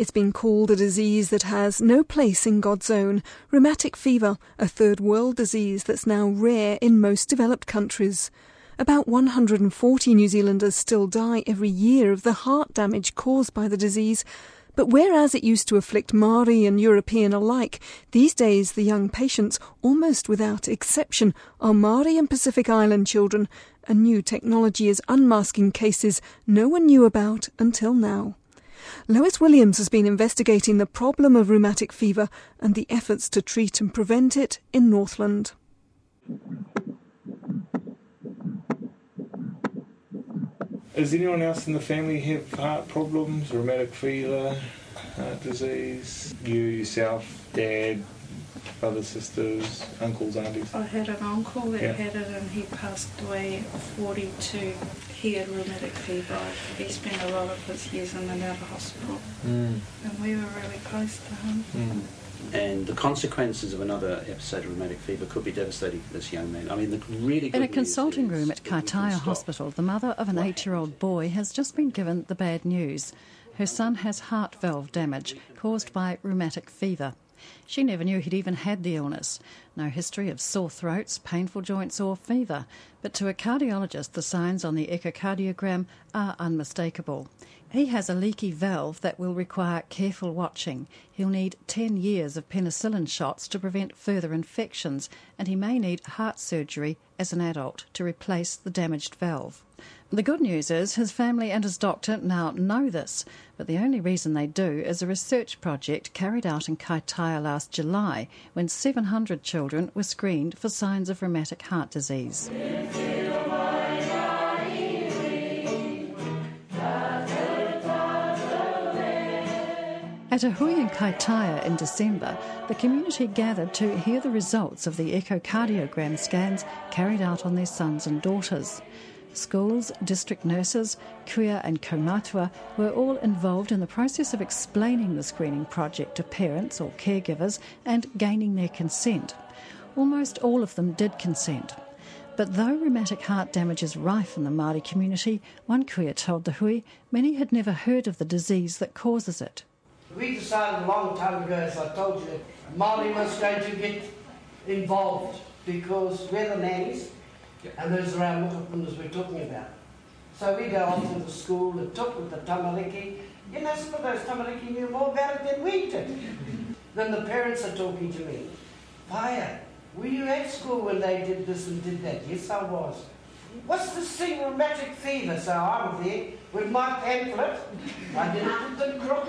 It's been called a disease that has no place in God's own. Rheumatic fever, a third world disease that's now rare in most developed countries. About 140 New Zealanders still die every year of the heart damage caused by the disease. But whereas it used to afflict Maori and European alike, these days the young patients, almost without exception, are Maori and Pacific Island children. A new technology is unmasking cases no one knew about until now. Lois Williams has been investigating the problem of rheumatic fever and the efforts to treat and prevent it in Northland. Does anyone else in the family have heart problems, rheumatic fever, heart disease? You, yourself, dad, brothers, sisters, uncles, aunties? I had an uncle that Yeah. had it and he passed away at 42. He had rheumatic fever. He spent a lot of his years in and out of hospital Mm. and we were really close to him. Mm. And the consequences of another episode of rheumatic fever could be devastating for this young man. I mean, the really good In a news consulting is room at that we can Kaitaia. Hospital, the mother of an eight year old boy has just been given the bad news. Her son has heart valve damage caused by rheumatic fever. She never knew he'd even had the illness. No history of sore throats, painful joints, or fever. But to a cardiologist, the signs on the echocardiogram are unmistakable. He has a leaky valve that will require careful watching. He'll need 10 years of penicillin shots to prevent further infections, and he may need heart surgery as an adult to replace the damaged valve. The good news is his family and his doctor now know this, but the only reason they do is a research project carried out in Kaitaia last July when 700 children were screened for signs of rheumatic heart disease. At a hui in Kaitaia in December, the community gathered to hear the results of the echocardiogram scans carried out on their sons and daughters. Schools, district nurses, kuia and kaumatua were all involved in the process of explaining the screening project to parents or caregivers and gaining their consent. Almost all of them did consent. But though rheumatic heart damage is rife in the Māori community, one kuia told the hui many had never heard of the disease that causes it. We decided a long time ago, as I told you, Māori was going to get involved because we're the nannies and those are our mokopunas we're talking about. So we go off to the school and talk with the tamariki. You know, some of those tamariki knew more about it than we did. then the parents are talking to me. Paya, were you at school when they did this and did that? Yes, I was. What's this thing, rheumatic fever? So I'm there with my pamphlet. I did it the crook,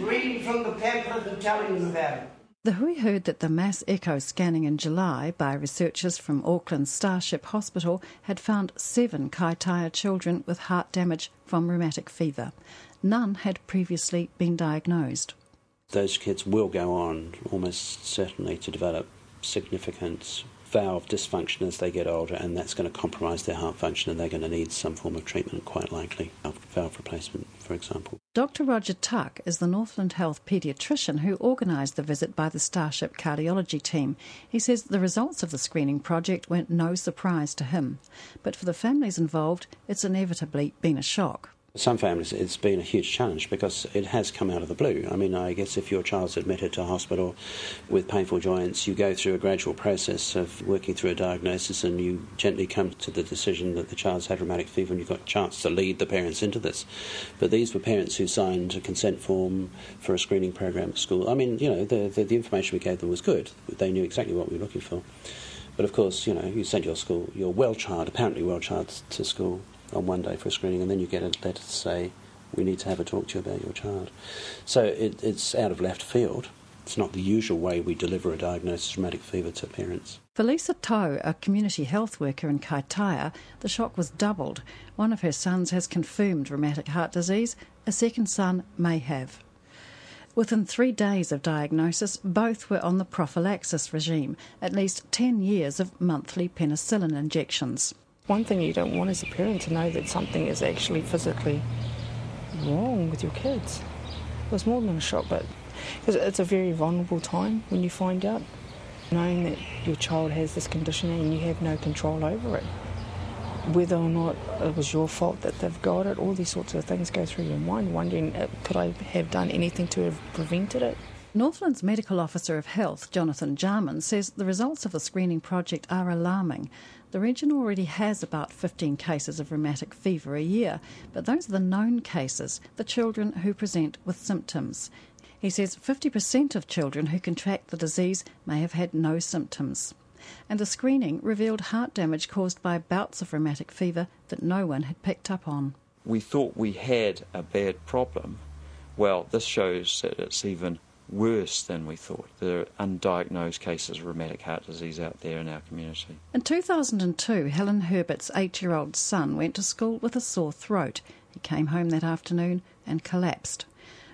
reading from the pamphlet and telling them about it. The Hui heard that the mass echo scanning in July by researchers from Auckland's Starship Hospital had found seven Kaitaia children with heart damage from rheumatic fever. None had previously been diagnosed. Those kids will go on almost certainly to develop significant valve dysfunction as they get older, and that's going to compromise their heart function, and they're going to need some form of treatment, quite likely, valve- replacement, for example. Dr. Roger Tuck is the Northland Health paediatrician who organised the visit by the Starship cardiology team. He says the results of the screening project were no surprise to him, but for the families involved, it's inevitably been a shock. Some families, it's been a huge challenge because it has come out of the blue. I mean, I guess if your child's admitted to hospital with painful joints, you go through a gradual process of working through a diagnosis and you gently come to the decision that the child's had rheumatic fever and you've got a chance to lead the parents into this. But these were parents who signed a consent form for a screening program at school. I mean, you know, the, the, the information we gave them was good. They knew exactly what we were looking for. But of course, you know, you sent your school, your well child, apparently well child, to school on one day for a screening, and then you get a letter to say, we need to have a talk to you about your child. So it, it's out of left field. It's not the usual way we deliver a diagnosis of rheumatic fever to parents. For Lisa Toe, a community health worker in Kaitaia, the shock was doubled. One of her sons has confirmed rheumatic heart disease, a second son may have. Within three days of diagnosis, both were on the prophylaxis regime, at least 10 years of monthly penicillin injections. One thing you don't want as a parent to know that something is actually physically wrong with your kids. It was more than a shock, but because it's a very vulnerable time when you find out, knowing that your child has this condition and you have no control over it. whether or not it was your fault that they've got it. All these sorts of things go through your mind, wondering uh, could I have done anything to have prevented it. Northland's Medical Officer of Health, Jonathan Jarman, says the results of the screening project are alarming. The region already has about 15 cases of rheumatic fever a year, but those are the known cases, the children who present with symptoms. He says 50% of children who contract the disease may have had no symptoms. And the screening revealed heart damage caused by bouts of rheumatic fever that no one had picked up on. We thought we had a bad problem. Well, this shows that it's even worse than we thought. There are undiagnosed cases of rheumatic heart disease out there in our community. In 2002, Helen Herbert's eight year old son went to school with a sore throat. He came home that afternoon and collapsed.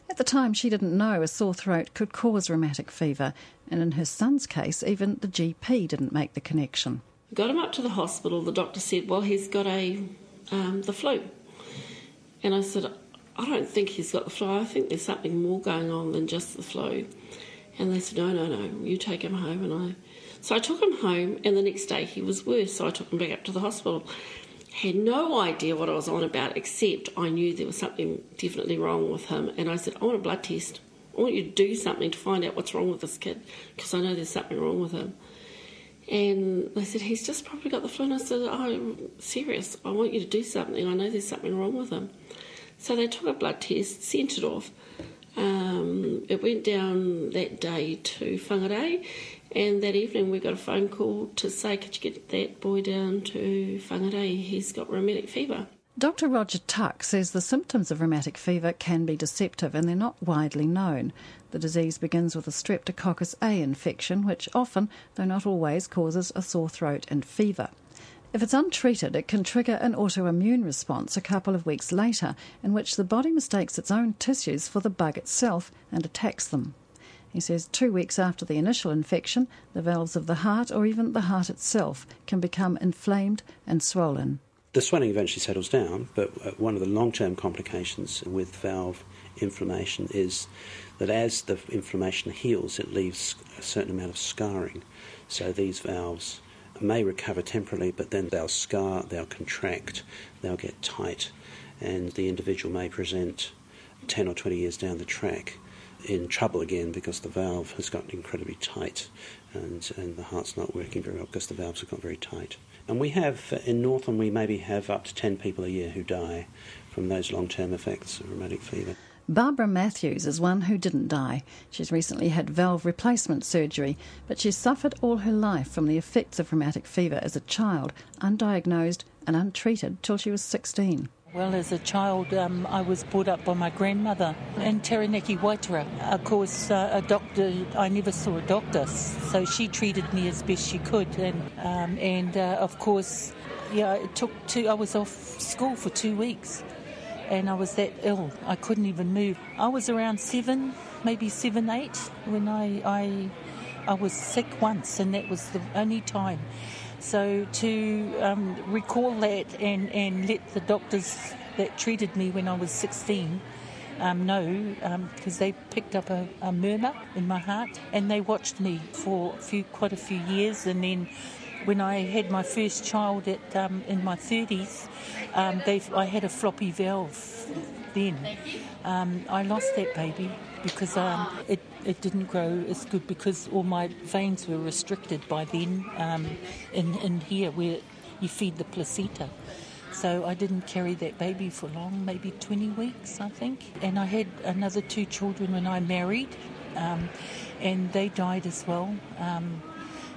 At the time, she didn't know a sore throat could cause rheumatic fever, and in her son's case, even the GP didn't make the connection. We got him up to the hospital. The doctor said, "Well, he's got a um, the flu," and I said, I don't think he's got the flu. I think there's something more going on than just the flu. And they said, no, no, no, you take him home. And I, so I took him home, and the next day he was worse. So I took him back up to the hospital. Had no idea what I was on about, except I knew there was something definitely wrong with him. And I said, I want a blood test. I want you to do something to find out what's wrong with this kid, because I know there's something wrong with him. And they said, he's just probably got the flu. And I said, oh, I'm serious. I want you to do something. I know there's something wrong with him. So they took a blood test, sent it off. Um, it went down that day to Whangarei, and that evening we got a phone call to say, Could you get that boy down to Whangarei? He's got rheumatic fever. Dr. Roger Tuck says the symptoms of rheumatic fever can be deceptive and they're not widely known. The disease begins with a Streptococcus A infection, which often, though not always, causes a sore throat and fever. If it's untreated, it can trigger an autoimmune response a couple of weeks later, in which the body mistakes its own tissues for the bug itself and attacks them. He says two weeks after the initial infection, the valves of the heart or even the heart itself can become inflamed and swollen. The swelling eventually settles down, but uh, one of the long term complications with valve inflammation is that as the inflammation heals, it leaves a certain amount of scarring. So these valves may recover temporarily, but then they'll scar, they'll contract, they'll get tight, and the individual may present 10 or 20 years down the track in trouble again because the valve has gotten incredibly tight and, and the heart's not working very well because the valves have got very tight. And we have, in Northland, we maybe have up to 10 people a year who die from those long term effects of rheumatic fever. Barbara Matthews is one who didn't die. She's recently had valve replacement surgery, but she's suffered all her life from the effects of rheumatic fever as a child, undiagnosed and untreated till she was 16. Well, as a child, um, I was brought up by my grandmother in Taranaki, Waitara. Of course, uh, a doctor, I never saw a doctor, so she treated me as best she could. And, um, and uh, of course, yeah, it took two, I was off school for two weeks and I was that ill. I couldn't even move. I was around seven, maybe seven, eight, when I, I, I was sick once, and that was the only time. So to um, recall that and, and let the doctors that treated me when I was 16 um, know, because um, they picked up a, a, murmur in my heart, and they watched me for a few, quite a few years, and then when I had my first child at, um, in my 30s, um, I had a floppy valve then. Um, I lost that baby because um, it, it didn't grow as good because all my veins were restricted by then um, in, in here where you feed the placenta. So I didn't carry that baby for long, maybe 20 weeks, I think. And I had another two children when I married, um, and they died as well. Um,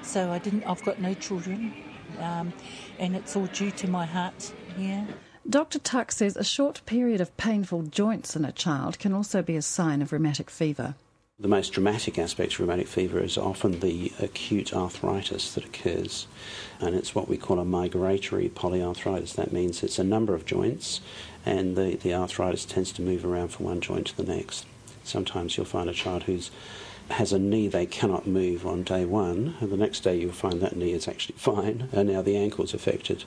so I didn't. I've got no children, um, and it's all due to my heart. Yeah. Dr. Tuck says a short period of painful joints in a child can also be a sign of rheumatic fever. The most dramatic aspect of rheumatic fever is often the acute arthritis that occurs, and it's what we call a migratory polyarthritis. That means it's a number of joints, and the, the arthritis tends to move around from one joint to the next. Sometimes you'll find a child who's has a knee they cannot move on day one, and the next day you'll find that knee is actually fine, and now the ankle's affected.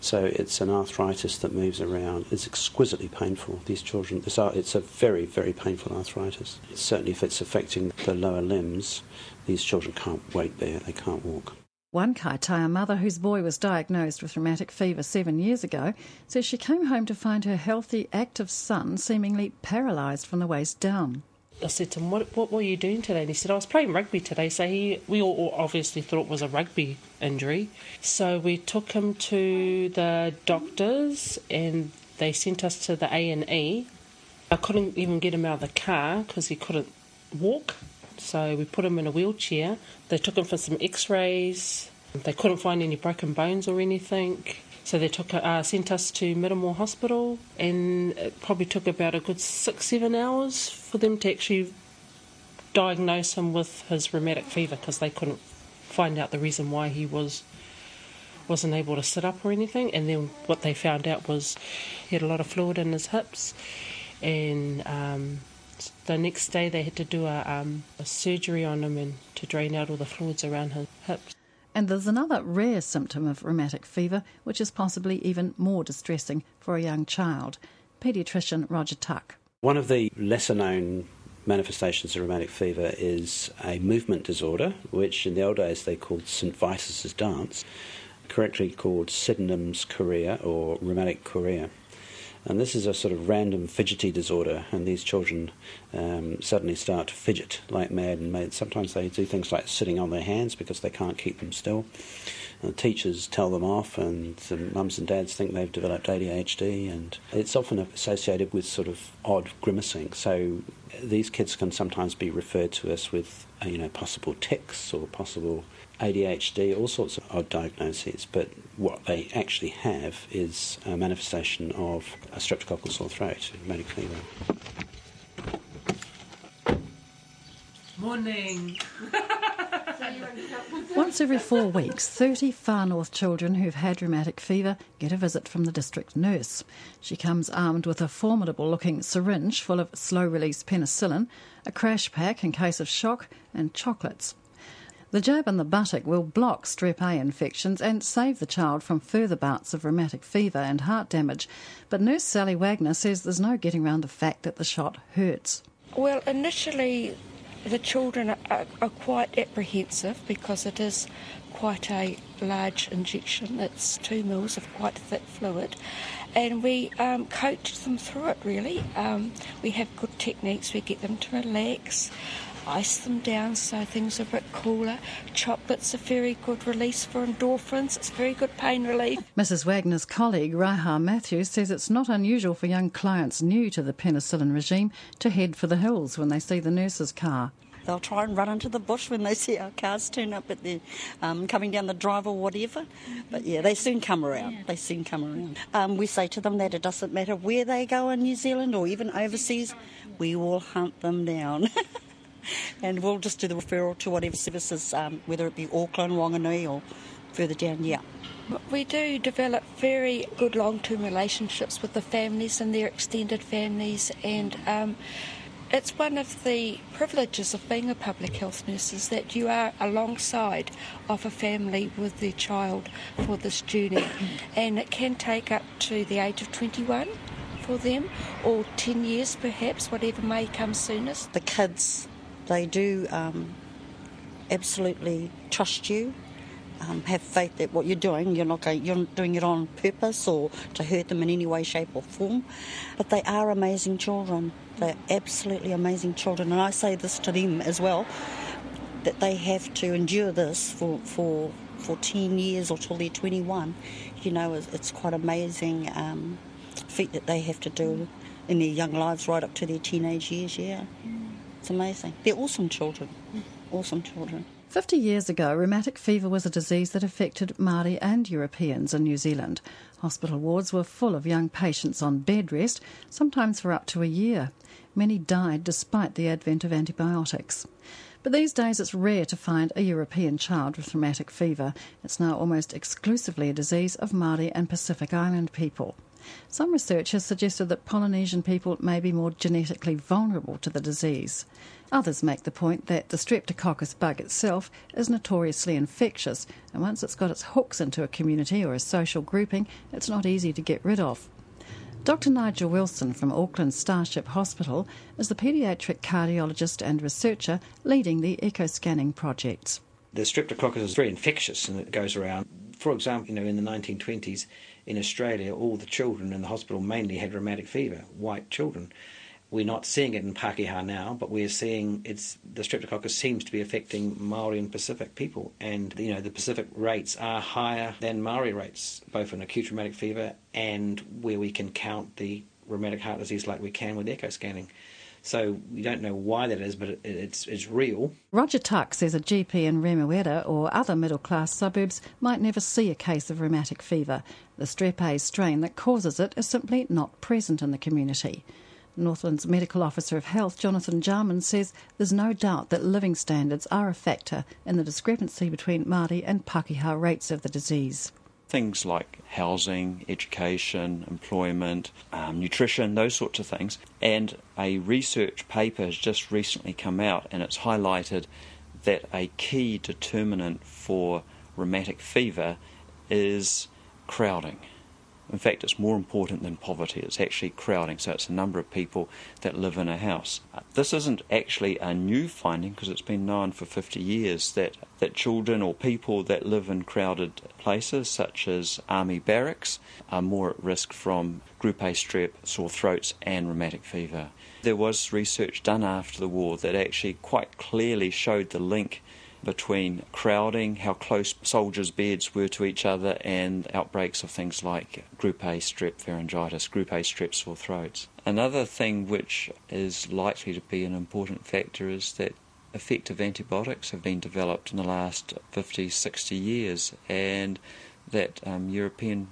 So it's an arthritis that moves around. It's exquisitely painful. These children, it's a very, very painful arthritis. Certainly, if it's affecting the lower limbs, these children can't wait there, they can't walk. One Kaitaia mother whose boy was diagnosed with rheumatic fever seven years ago says she came home to find her healthy, active son seemingly paralysed from the waist down. I said to him, what, what were you doing today? And he said, I was playing rugby today. So he, we all obviously thought it was a rugby injury. So we took him to the doctors and they sent us to the A&E. I couldn't even get him out of the car because he couldn't walk. So we put him in a wheelchair. They took him for some x-rays. They couldn't find any broken bones or anything. So they took uh, sent us to Middlemore Hospital, and it probably took about a good six, seven hours for them to actually diagnose him with his rheumatic fever because they couldn't find out the reason why he was wasn't able to sit up or anything. And then what they found out was he had a lot of fluid in his hips, and um, the next day they had to do a, um, a surgery on him and to drain out all the fluids around his hips. And there's another rare symptom of rheumatic fever, which is possibly even more distressing for a young child. Paediatrician Roger Tuck. One of the lesser known manifestations of rheumatic fever is a movement disorder, which in the old days they called St. Vitus's dance, correctly called Sydenham's chorea or rheumatic chorea. And this is a sort of random fidgety disorder, and these children um, suddenly start to fidget like mad. And mad. sometimes they do things like sitting on their hands because they can't keep them still. And the teachers tell them off, and the mums and dads think they've developed ADHD, and it's often associated with sort of odd grimacing. So these kids can sometimes be referred to us with, Uh, you know, possible tics or possible ADHD, all sorts of odd diagnoses, but what they actually have is a manifestation of a streptococcal sore throat, rheumatic fever. Morning. Once every four weeks, 30 far north children who've had rheumatic fever get a visit from the district nurse. She comes armed with a formidable looking syringe full of slow release penicillin, a crash pack in case of shock, and chocolates. The jab and the buttock will block strep A infections and save the child from further bouts of rheumatic fever and heart damage. But nurse Sally Wagner says there's no getting around the fact that the shot hurts. Well, initially, the children are, are quite apprehensive because it is quite a large injection. It's two mils of quite thick fluid. And we um, coach them through it really. Um, we have good techniques, we get them to relax ice them down so things are a bit cooler. Chocolate's a very good release for endorphins. It's very good pain relief. Mrs. Wagner's colleague, Raiha Matthews, says it's not unusual for young clients new to the penicillin regime to head for the hills when they see the nurse's car. They'll try and run into the bush when they see our cars turn up at the um, coming down the drive or whatever. But yeah, they soon come around. They soon come around. Um, we say to them that it doesn't matter where they go in New Zealand or even overseas, we will hunt them down. and we'll just do the referral to whatever services, um, whether it be Auckland, Wanganui, or further down. Yeah. We do develop very good long term relationships with the families and their extended families, and um, it's one of the privileges of being a public health nurse is that you are alongside of a family with their child for this journey, and it can take up to the age of 21 for them, or 10 years perhaps, whatever may come soonest. The kids they do um, absolutely trust you. Um, have faith that what you're doing, you're not going, you're doing it on purpose or to hurt them in any way, shape, or form. But they are amazing children. They're absolutely amazing children, and I say this to them as well that they have to endure this for for for 10 years or till they're 21. You know, it's quite amazing um, feat that they have to do in their young lives right up to their teenage years. Yeah. It's amazing. They're awesome children. Awesome children. 50 years ago, rheumatic fever was a disease that affected Māori and Europeans in New Zealand. Hospital wards were full of young patients on bed rest, sometimes for up to a year. Many died despite the advent of antibiotics. But these days it's rare to find a European child with rheumatic fever. It's now almost exclusively a disease of Māori and Pacific Island people. Some research has suggested that Polynesian people may be more genetically vulnerable to the disease. Others make the point that the Streptococcus bug itself is notoriously infectious, and once it's got its hooks into a community or a social grouping, it's not easy to get rid of. Dr. Nigel Wilson from Auckland Starship Hospital is the paediatric cardiologist and researcher leading the echo scanning projects. The streptococcus is very infectious and it goes around. For example, you know, in the 1920s in Australia, all the children in the hospital mainly had rheumatic fever, white children. We're not seeing it in Pakeha now, but we're seeing it's the streptococcus seems to be affecting Maori and Pacific people, and you know the Pacific rates are higher than Maori rates, both in acute rheumatic fever and where we can count the rheumatic heart disease like we can with echo scanning. So we don't know why that is, but it, it's, it's real. Roger Tuck says a GP in Remuera or other middle class suburbs might never see a case of rheumatic fever. The strep A strain that causes it is simply not present in the community. Northland's Medical Officer of Health, Jonathan Jarman, says there's no doubt that living standards are a factor in the discrepancy between Māori and Pakeha rates of the disease. Things like housing, education, employment, um, nutrition, those sorts of things. And a research paper has just recently come out and it's highlighted that a key determinant for rheumatic fever is crowding. In fact, it's more important than poverty. It's actually crowding, so it's the number of people that live in a house. This isn't actually a new finding because it's been known for 50 years that, that children or people that live in crowded places, such as army barracks, are more at risk from group A strep, sore throats, and rheumatic fever. There was research done after the war that actually quite clearly showed the link between crowding, how close soldiers' beds were to each other, and outbreaks of things like group A strep pharyngitis, group A strep sore throats. Another thing which is likely to be an important factor is that effective antibiotics have been developed in the last 50, 60 years, and that um, European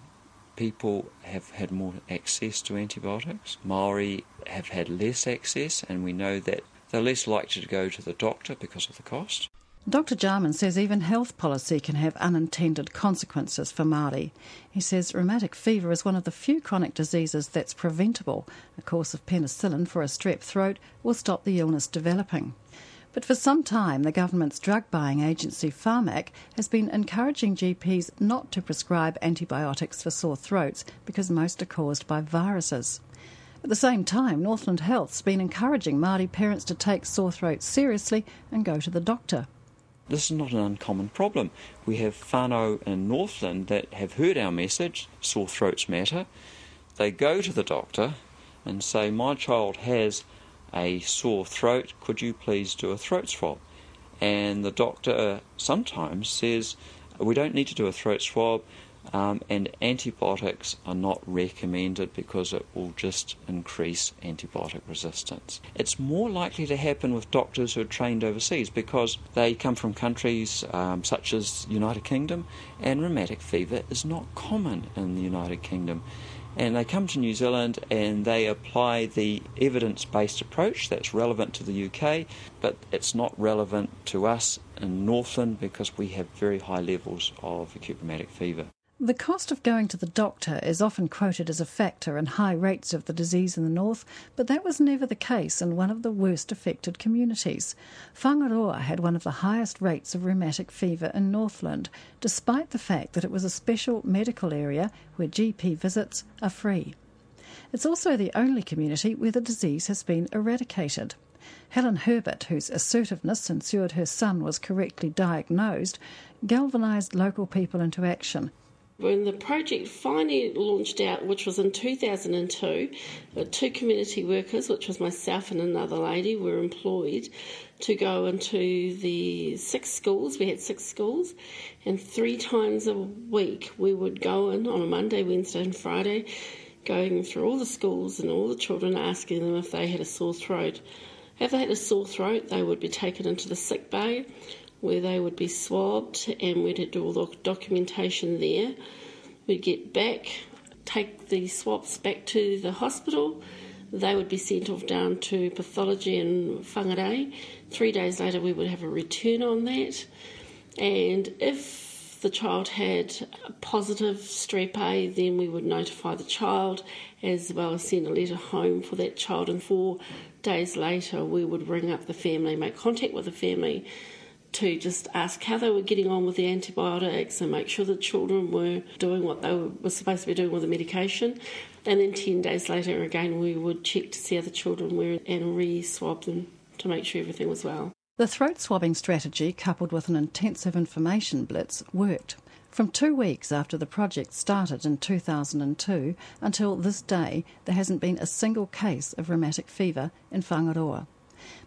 people have had more access to antibiotics. Maori have had less access, and we know that they're less likely to go to the doctor because of the cost. Dr. Jarman says even health policy can have unintended consequences for Māori. He says rheumatic fever is one of the few chronic diseases that's preventable. A course of penicillin for a strep throat will stop the illness developing. But for some time, the government's drug buying agency Pharmac has been encouraging GPs not to prescribe antibiotics for sore throats because most are caused by viruses. At the same time, Northland Health's been encouraging Māori parents to take sore throats seriously and go to the doctor. This is not an uncommon problem. We have whānau in Northland that have heard our message, sore throats matter. They go to the doctor and say, My child has a sore throat, could you please do a throat swab? And the doctor sometimes says, We don't need to do a throat swab, um, and antibiotics are not recommended because it will just increase antibiotic resistance. It's more likely to happen with doctors who are trained overseas because they come from countries um, such as United Kingdom, and rheumatic fever is not common in the United Kingdom. And they come to New Zealand and they apply the evidence based approach that's relevant to the UK, but it's not relevant to us in Northland because we have very high levels of acute rheumatic fever. The cost of going to the doctor is often quoted as a factor in high rates of the disease in the north, but that was never the case in one of the worst affected communities. Whangaroa had one of the highest rates of rheumatic fever in Northland, despite the fact that it was a special medical area where GP visits are free. It's also the only community where the disease has been eradicated. Helen Herbert, whose assertiveness ensured her son was correctly diagnosed, galvanised local people into action when the project finally launched out, which was in 2002, uh, two community workers, which was myself and another lady, were employed to go into the six schools. We had six schools, and three times a week we would go in on a Monday, Wednesday, and Friday, going through all the schools and all the children, asking them if they had a sore throat. If they had a sore throat, they would be taken into the sick bay where they would be swabbed and we'd do all the documentation there. We'd get back, take the swabs back to the hospital. They would be sent off down to pathology in Whangarei. Three days later, we would have a return on that. And if the child had a positive strep A, then we would notify the child as well as send a letter home for that child. And four days later, we would ring up the family, make contact with the family to just ask how they were getting on with the antibiotics and make sure the children were doing what they were supposed to be doing with the medication. And then 10 days later, again, we would check to see how the children were and re swab them to make sure everything was well. The throat swabbing strategy, coupled with an intensive information blitz, worked. From two weeks after the project started in 2002 until this day, there hasn't been a single case of rheumatic fever in Whangaroa.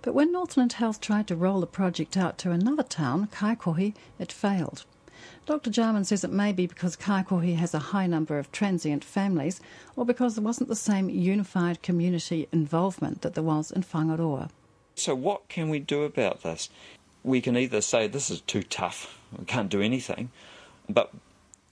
But when Northland Health tried to roll the project out to another town, Kaikohe, it failed. Dr. Jarman says it may be because Kaikohe has a high number of transient families or because there wasn't the same unified community involvement that there was in Whangaroa. So, what can we do about this? We can either say this is too tough, we can't do anything, but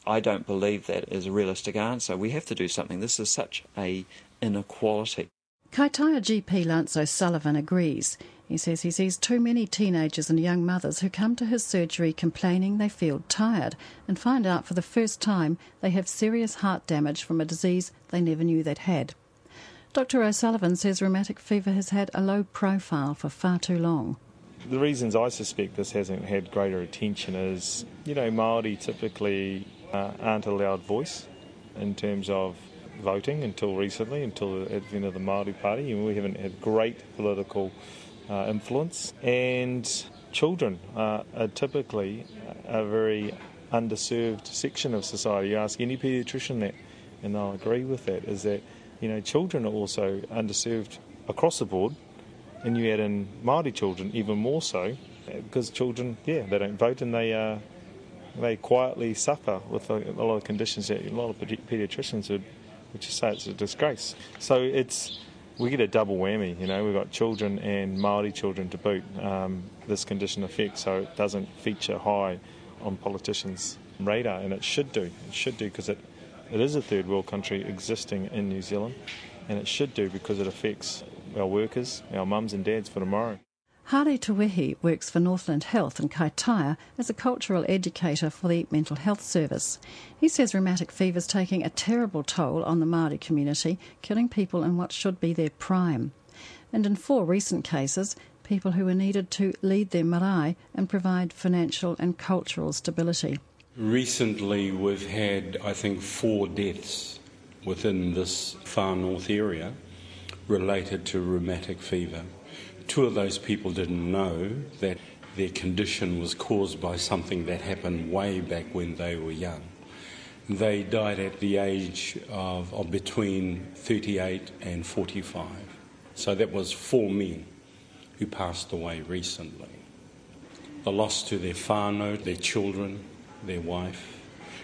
I don't believe that is a realistic answer. We have to do something. This is such a inequality. Kaitaia GP Lance O'Sullivan agrees. He says he sees too many teenagers and young mothers who come to his surgery complaining they feel tired and find out for the first time they have serious heart damage from a disease they never knew they'd had. Dr. O'Sullivan says rheumatic fever has had a low profile for far too long. The reasons I suspect this hasn't had greater attention is, you know, Māori typically uh, aren't allowed voice in terms of voting until recently, until the advent of the Māori Party, and we haven't had great political uh, influence. And children are typically a very underserved section of society. You ask any paediatrician that, and they'll agree with that, is that you know, children are also underserved across the board, and you add in Māori children even more so, because children, yeah, they don't vote and they uh, they quietly suffer with a, a, lot of conditions that a lot of paediatricians would, would just say it's a disgrace. So it's we get a double whammy, you know, we've got children and Māori children to boot. Um, this condition affects, so it doesn't feature high on politicians' radar, and it should do. It should do because it it is a third world country existing in New Zealand, and it should do because it affects our workers, our mums and dads for tomorrow. Hare Tuwehi works for Northland Health in Kaitaia as a cultural educator for the Mental Health Service. He says rheumatic fever is taking a terrible toll on the Māori community, killing people in what should be their prime. And in four recent cases, people who were needed to lead their marae and provide financial and cultural stability. Recently, we've had, I think, four deaths within this far north area related to rheumatic fever. Two of those people didn't know that their condition was caused by something that happened way back when they were young. They died at the age of, of between 38 and 45. So that was four men who passed away recently. The loss to their whānau, their children, their wife,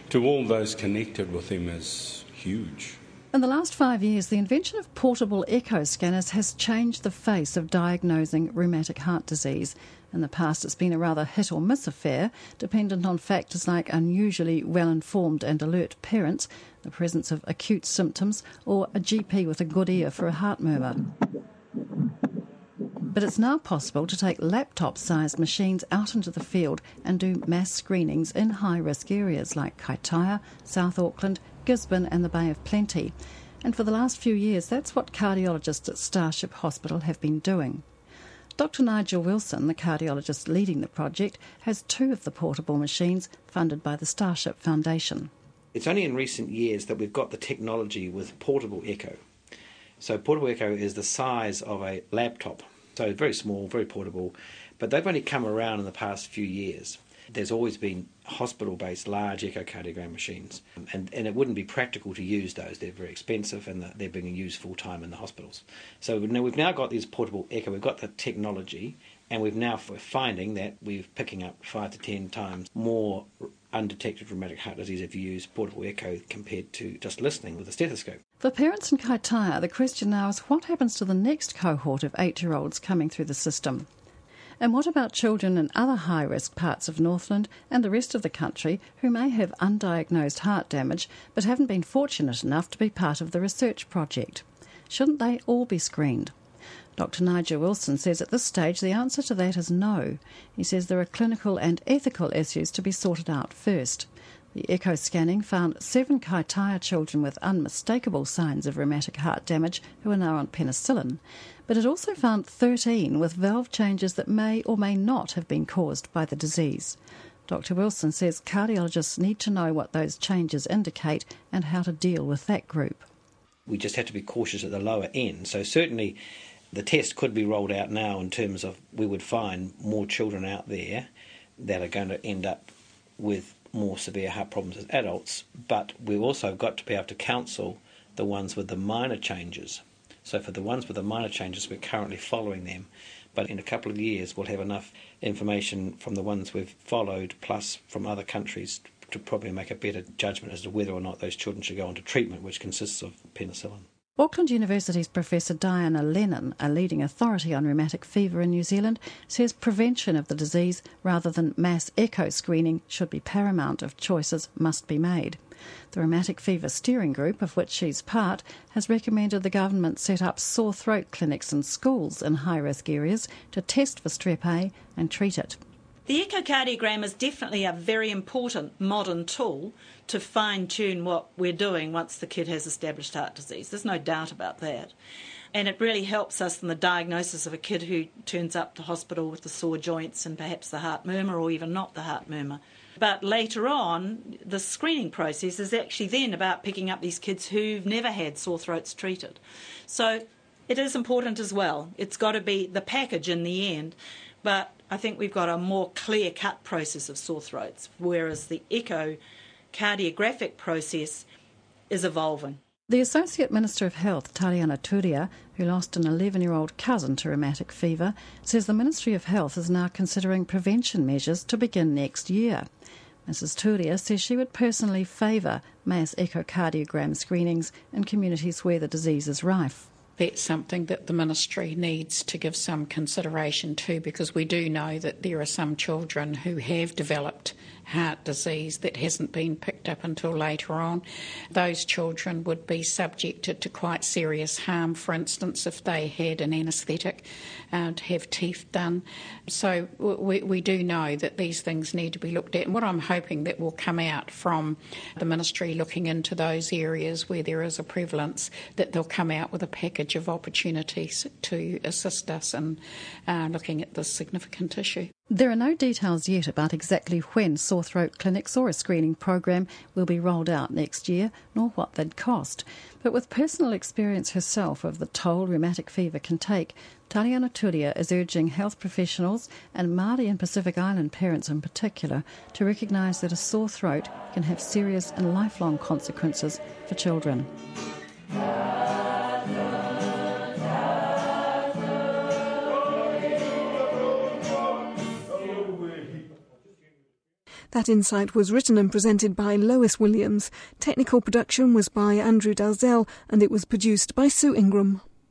to all those connected with them is huge. In the last five years, the invention of portable echo scanners has changed the face of diagnosing rheumatic heart disease. In the past, it's been a rather hit or miss affair, dependent on factors like unusually well informed and alert parents, the presence of acute symptoms, or a GP with a good ear for a heart murmur. But it's now possible to take laptop sized machines out into the field and do mass screenings in high risk areas like Kaitaia, South Auckland, Gisborne, and the Bay of Plenty. And for the last few years, that's what cardiologists at Starship Hospital have been doing. Dr. Nigel Wilson, the cardiologist leading the project, has two of the portable machines funded by the Starship Foundation. It's only in recent years that we've got the technology with portable echo. So, portable echo is the size of a laptop so very small, very portable, but they've only come around in the past few years. There's always been hospital based large echocardiogram machines, and, and it wouldn't be practical to use those. They're very expensive and they're being used full time in the hospitals. So now we've now got these portable echo, we've got the technology, and we've now we're finding that we're picking up five to ten times more undetected rheumatic heart disease if you use portable echo compared to just listening with a stethoscope. For parents in Kaitaia, the question now is what happens to the next cohort of eight year olds coming through the system? And what about children in other high risk parts of Northland and the rest of the country who may have undiagnosed heart damage but haven't been fortunate enough to be part of the research project? Shouldn't they all be screened? Dr. Nigel Wilson says at this stage the answer to that is no. He says there are clinical and ethical issues to be sorted out first. The echo scanning found seven Kaitaia children with unmistakable signs of rheumatic heart damage who are now on penicillin, but it also found 13 with valve changes that may or may not have been caused by the disease. Dr. Wilson says cardiologists need to know what those changes indicate and how to deal with that group. We just have to be cautious at the lower end. So, certainly, the test could be rolled out now in terms of we would find more children out there that are going to end up with more severe heart problems as adults, but we've also got to be able to counsel the ones with the minor changes. So for the ones with the minor changes, we're currently following them. But in a couple of years, we'll have enough information from the ones we've followed, plus from other countries, to probably make a better judgment as to whether or not those children should go on to treatment, which consists of penicillin. Auckland University's Professor Diana Lennon, a leading authority on rheumatic fever in New Zealand, says prevention of the disease rather than mass echo screening should be paramount if choices must be made. The Rheumatic Fever Steering Group, of which she's part, has recommended the government set up sore throat clinics in schools in high risk areas to test for strep A and treat it. The echocardiogram is definitely a very important modern tool to fine tune what we're doing once the kid has established heart disease. There's no doubt about that. And it really helps us in the diagnosis of a kid who turns up to hospital with the sore joints and perhaps the heart murmur or even not the heart murmur. But later on, the screening process is actually then about picking up these kids who've never had sore throats treated. So it is important as well. It's got to be the package in the end. But I think we've got a more clear cut process of sore throats, whereas the echocardiographic process is evolving. The Associate Minister of Health, Tariana Turia, who lost an 11 year old cousin to rheumatic fever, says the Ministry of Health is now considering prevention measures to begin next year. Mrs. Turia says she would personally favour mass echocardiogram screenings in communities where the disease is rife that's something that the ministry needs to give some consideration to because we do know that there are some children who have developed heart disease that hasn't been picked up until later on. Those children would be subjected to quite serious harm, for instance, if they had an anaesthetic uh, to have teeth done. So we, we do know that these things need to be looked at. And what I'm hoping that will come out from the ministry looking into those areas where there is a prevalence, that they'll come out with a package of opportunities to assist us in uh, looking at this significant issue. There are no details yet about exactly when sore throat clinics or a screening program will be rolled out next year, nor what they'd cost. But with personal experience herself of the toll rheumatic fever can take, Tariana Turia is urging health professionals and Māori and Pacific Island parents in particular to recognise that a sore throat can have serious and lifelong consequences for children. That insight was written and presented by Lois Williams. Technical production was by Andrew Dalzell and it was produced by Sue Ingram.